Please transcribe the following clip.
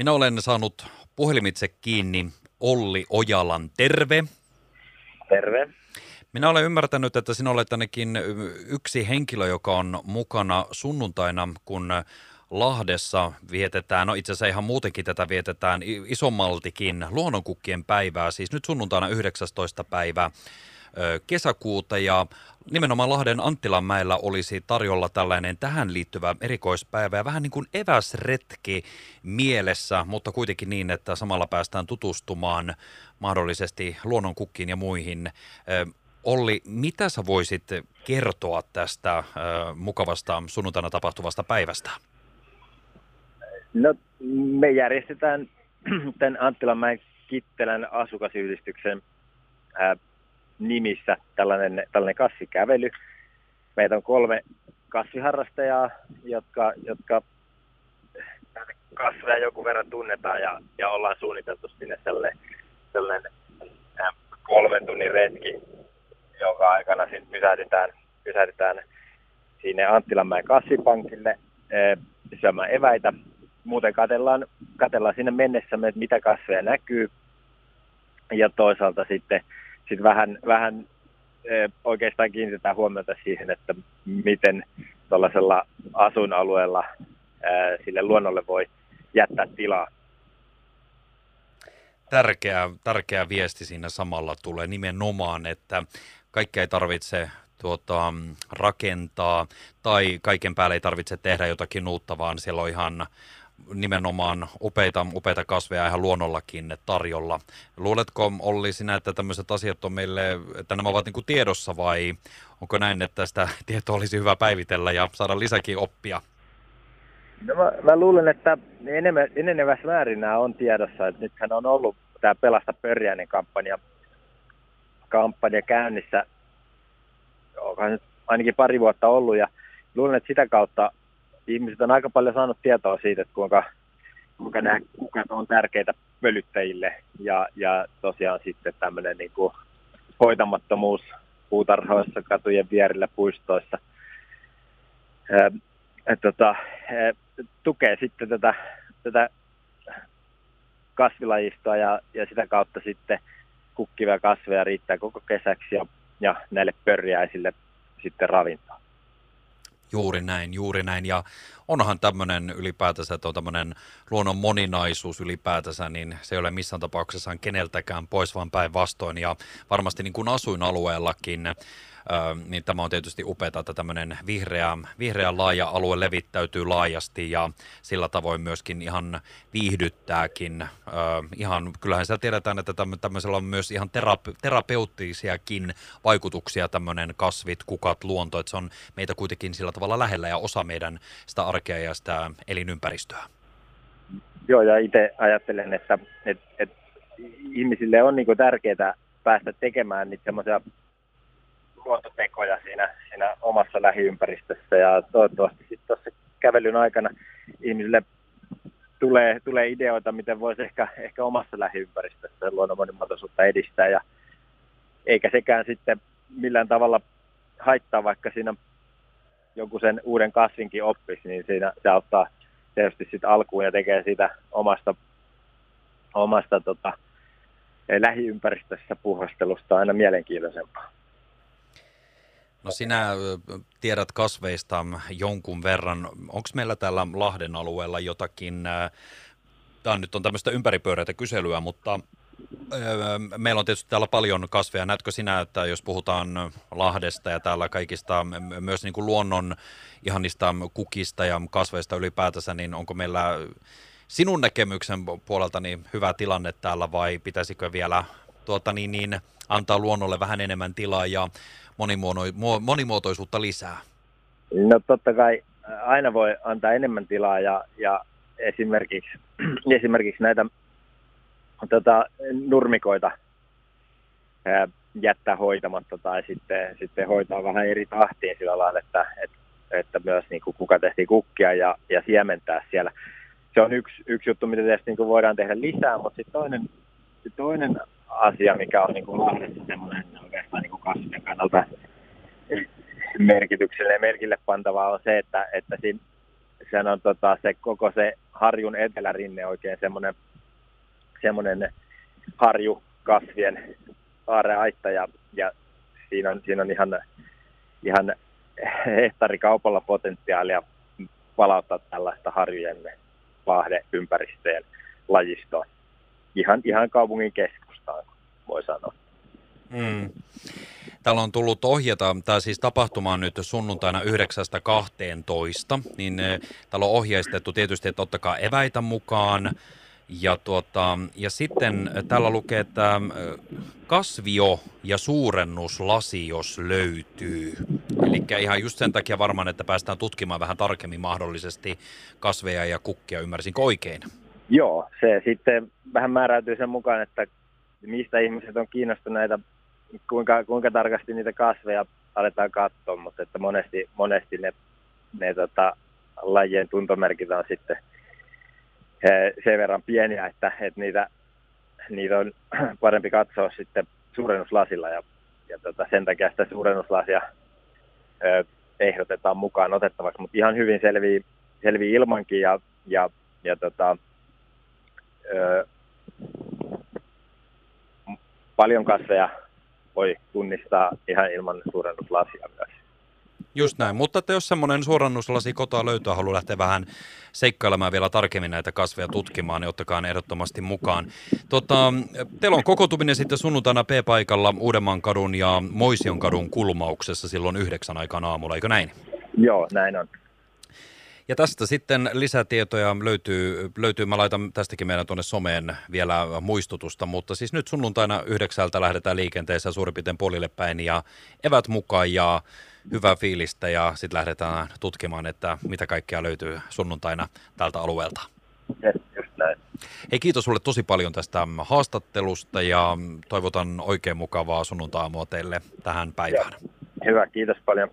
Minä olen saanut puhelimitse kiinni Olli Ojalan. Terve. Terve. Minä olen ymmärtänyt, että sinä olet ainakin yksi henkilö, joka on mukana sunnuntaina, kun Lahdessa vietetään, no itse asiassa ihan muutenkin tätä vietetään isommaltikin luonnonkukkien päivää, siis nyt sunnuntaina 19. päivä kesäkuuta ja nimenomaan Lahden Anttilanmäellä olisi tarjolla tällainen tähän liittyvä erikoispäivä ja vähän niin kuin eväsretki mielessä, mutta kuitenkin niin, että samalla päästään tutustumaan mahdollisesti luonnonkukkiin ja muihin. Olli, mitä sä voisit kertoa tästä mukavasta sunnuntaina tapahtuvasta päivästä? No, me järjestetään tämän Anttilanmäen Kittelän asukasyhdistyksen nimissä tällainen, tällainen kasvikävely. Meitä on kolme kasviharrastajaa, jotka, jotka kasveja joku verran tunnetaan ja, ja ollaan suunniteltu sinne sellainen, sellainen äh, kolmen tunnin retki, jonka aikana sitten pysähdytään, pysähdytään sinne Anttilanmäen kasvipankille äh, syömään eväitä. Muuten katellaan, katellaan sinne mennessä, että mitä kasveja näkyy. Ja toisaalta sitten sitten vähän, vähän oikeastaan kiinnitetään huomiota siihen, että miten tuollaisella asuinalueella sille luonnolle voi jättää tilaa. Tärkeä, tärkeä viesti siinä samalla tulee nimenomaan, että kaikkea ei tarvitse tuota, rakentaa tai kaiken päälle ei tarvitse tehdä jotakin uutta, vaan siellä on ihan nimenomaan upeita, upeita kasveja ihan luonnollakin tarjolla. Luuletko Olli sinä, että tämmöiset asiat on meille, että nämä ovat niin tiedossa vai onko näin, että tästä tietoa olisi hyvä päivitellä ja saada lisäkin oppia? No mä, mä luulen, että enemmän, enenevässä määrin nämä on tiedossa. Että nythän on ollut tämä Pelasta pörjäinen kampanja, kampanja käynnissä, onkohan nyt ainakin pari vuotta ollut ja luulen, että sitä kautta ihmiset on aika paljon saanut tietoa siitä, että kuinka, kuinka nämä kukat on tärkeitä pölyttäjille ja, ja tosiaan sitten tämmöinen niin kuin hoitamattomuus puutarhoissa, katujen vierillä, puistoissa. Ää, tota, ää, tukee sitten tätä, tätä kasvilajistoa ja, ja sitä kautta sitten kukkivia kasveja riittää koko kesäksi ja, ja näille pörjäisille sitten ravintoa. Juuri näin, juuri näin. Ja onhan tämmöinen ylipäätänsä, että on tämmöinen luonnon moninaisuus ylipäätänsä, niin se ei ole missään tapauksessa keneltäkään pois, vaan päinvastoin. Ja varmasti niin kuin asuinalueellakin niin tämä on tietysti upeaa, että tämmöinen vihreä, vihreä laaja alue levittäytyy laajasti ja sillä tavoin myöskin ihan viihdyttääkin. Ihan, kyllähän siellä tiedetään, että tämmöisellä on myös ihan terape- terapeuttisiakin vaikutuksia tämmöinen kasvit, kukat, luonto, että se on meitä kuitenkin sillä tavalla lähellä ja osa meidän sitä arkea ja sitä elinympäristöä. Joo, ja itse ajattelen, että, että, että ihmisille on niin tärkeää päästä tekemään niitä semmoisia luontotekoja siinä, siinä omassa lähiympäristössä ja toivottavasti sitten tuossa kävelyn aikana ihmisille tulee, tulee ideoita, miten voisi ehkä, ehkä omassa lähiympäristössä luonnon monimuotoisuutta edistää ja eikä sekään sitten millään tavalla haittaa, vaikka siinä joku sen uuden kasvinkin oppisi, niin siinä se auttaa tietysti sitten alkuun ja tekee siitä omasta, omasta tota, lähiympäristössä puhastelusta aina mielenkiintoisempaa. No sinä tiedät kasveista jonkun verran. Onko meillä täällä Lahden alueella jotakin, tämä nyt on tämmöistä ympäripyöreitä kyselyä, mutta meillä on tietysti täällä paljon kasveja. Näetkö sinä, että jos puhutaan Lahdesta ja täällä kaikista myös niin kuin luonnon ihanista kukista ja kasveista ylipäätänsä, niin onko meillä sinun näkemyksen puolelta niin hyvä tilanne täällä vai pitäisikö vielä tuota, niin, niin, antaa luonnolle vähän enemmän tilaa ja monimuotoisuutta lisää? No totta kai aina voi antaa enemmän tilaa ja, ja esimerkiksi, esimerkiksi näitä tota, nurmikoita ää, jättää hoitamatta tai sitten, sitten hoitaa vähän eri tahtiin sillä lailla, että, että, että myös niin kuin kuka tehtiin kukkia ja, ja siementää siellä. Se on yksi, yksi juttu, mitä tietysti niin kuin voidaan tehdä lisää, mutta sitten toinen, toinen asia, mikä on niin kuin Lahdessa semmoinen oikeastaan niin kuin kasvien kannalta merkitykselle ja merkille pantavaa on se, että, että siinä, sehän on tota, se koko se harjun etelärinne oikein semmoinen, semmoinen harjukasvien aareaitta ja, ja siinä, on, siinä on ihan, ihan hehtaarikaupalla potentiaalia palauttaa tällaista harjujen vaahdeympäristöjen lajistoa. Ihan, ihan kaupungin keskustaan, voi sanoa. Mm. Täällä on tullut ohjata, tämä siis tapahtuma on nyt sunnuntaina 9.12, niin eh, täällä on ohjeistettu tietysti, että ottakaa eväitä mukaan. Ja, tuota, ja sitten täällä lukee, että eh, kasvio ja suurennuslasi, jos löytyy. Eli ihan just sen takia varmaan, että päästään tutkimaan vähän tarkemmin mahdollisesti kasveja ja kukkia, ymmärsinkö oikein? Joo, se sitten vähän määräytyy sen mukaan, että mistä ihmiset on kiinnostuneita kuinka, kuinka tarkasti niitä kasveja aletaan katsoa, mutta että monesti, monesti ne, ne tota, lajien tuntomerkit on sitten sen verran pieniä, että, että niitä, niitä on parempi katsoa sitten suurennuslasilla ja, ja tota, sen takia sitä suurennuslasia ö, ehdotetaan mukaan otettavaksi, mutta ihan hyvin selvii, selvii ilmankin ja, ja, ja tota, ö, paljon kasveja voi tunnistaa ihan ilman suurennuslasia myös. Just näin, mutta että jos semmoinen suorannuslasi kotoa löytyy, haluaa lähteä vähän seikkailemaan vielä tarkemmin näitä kasveja tutkimaan, niin ottakaa ne ehdottomasti mukaan. Tota, teillä on kokoontuminen sitten sunnuntaina P-paikalla Uudenmaan kadun ja Moision kadun kulmauksessa silloin yhdeksän aikaan aamulla, eikö näin? Joo, näin on. Ja tästä sitten lisätietoja löytyy, löytyy, mä laitan tästäkin meidän tuonne someen vielä muistutusta, mutta siis nyt sunnuntaina yhdeksältä lähdetään liikenteessä suurin piirtein puolille päin ja evät mukaan ja hyvää fiilistä ja sitten lähdetään tutkimaan, että mitä kaikkea löytyy sunnuntaina tältä alueelta. Just näin. Hei, kiitos sulle tosi paljon tästä haastattelusta ja toivotan oikein mukavaa sunnuntaamua teille tähän päivään. Ja. Hyvä, kiitos paljon.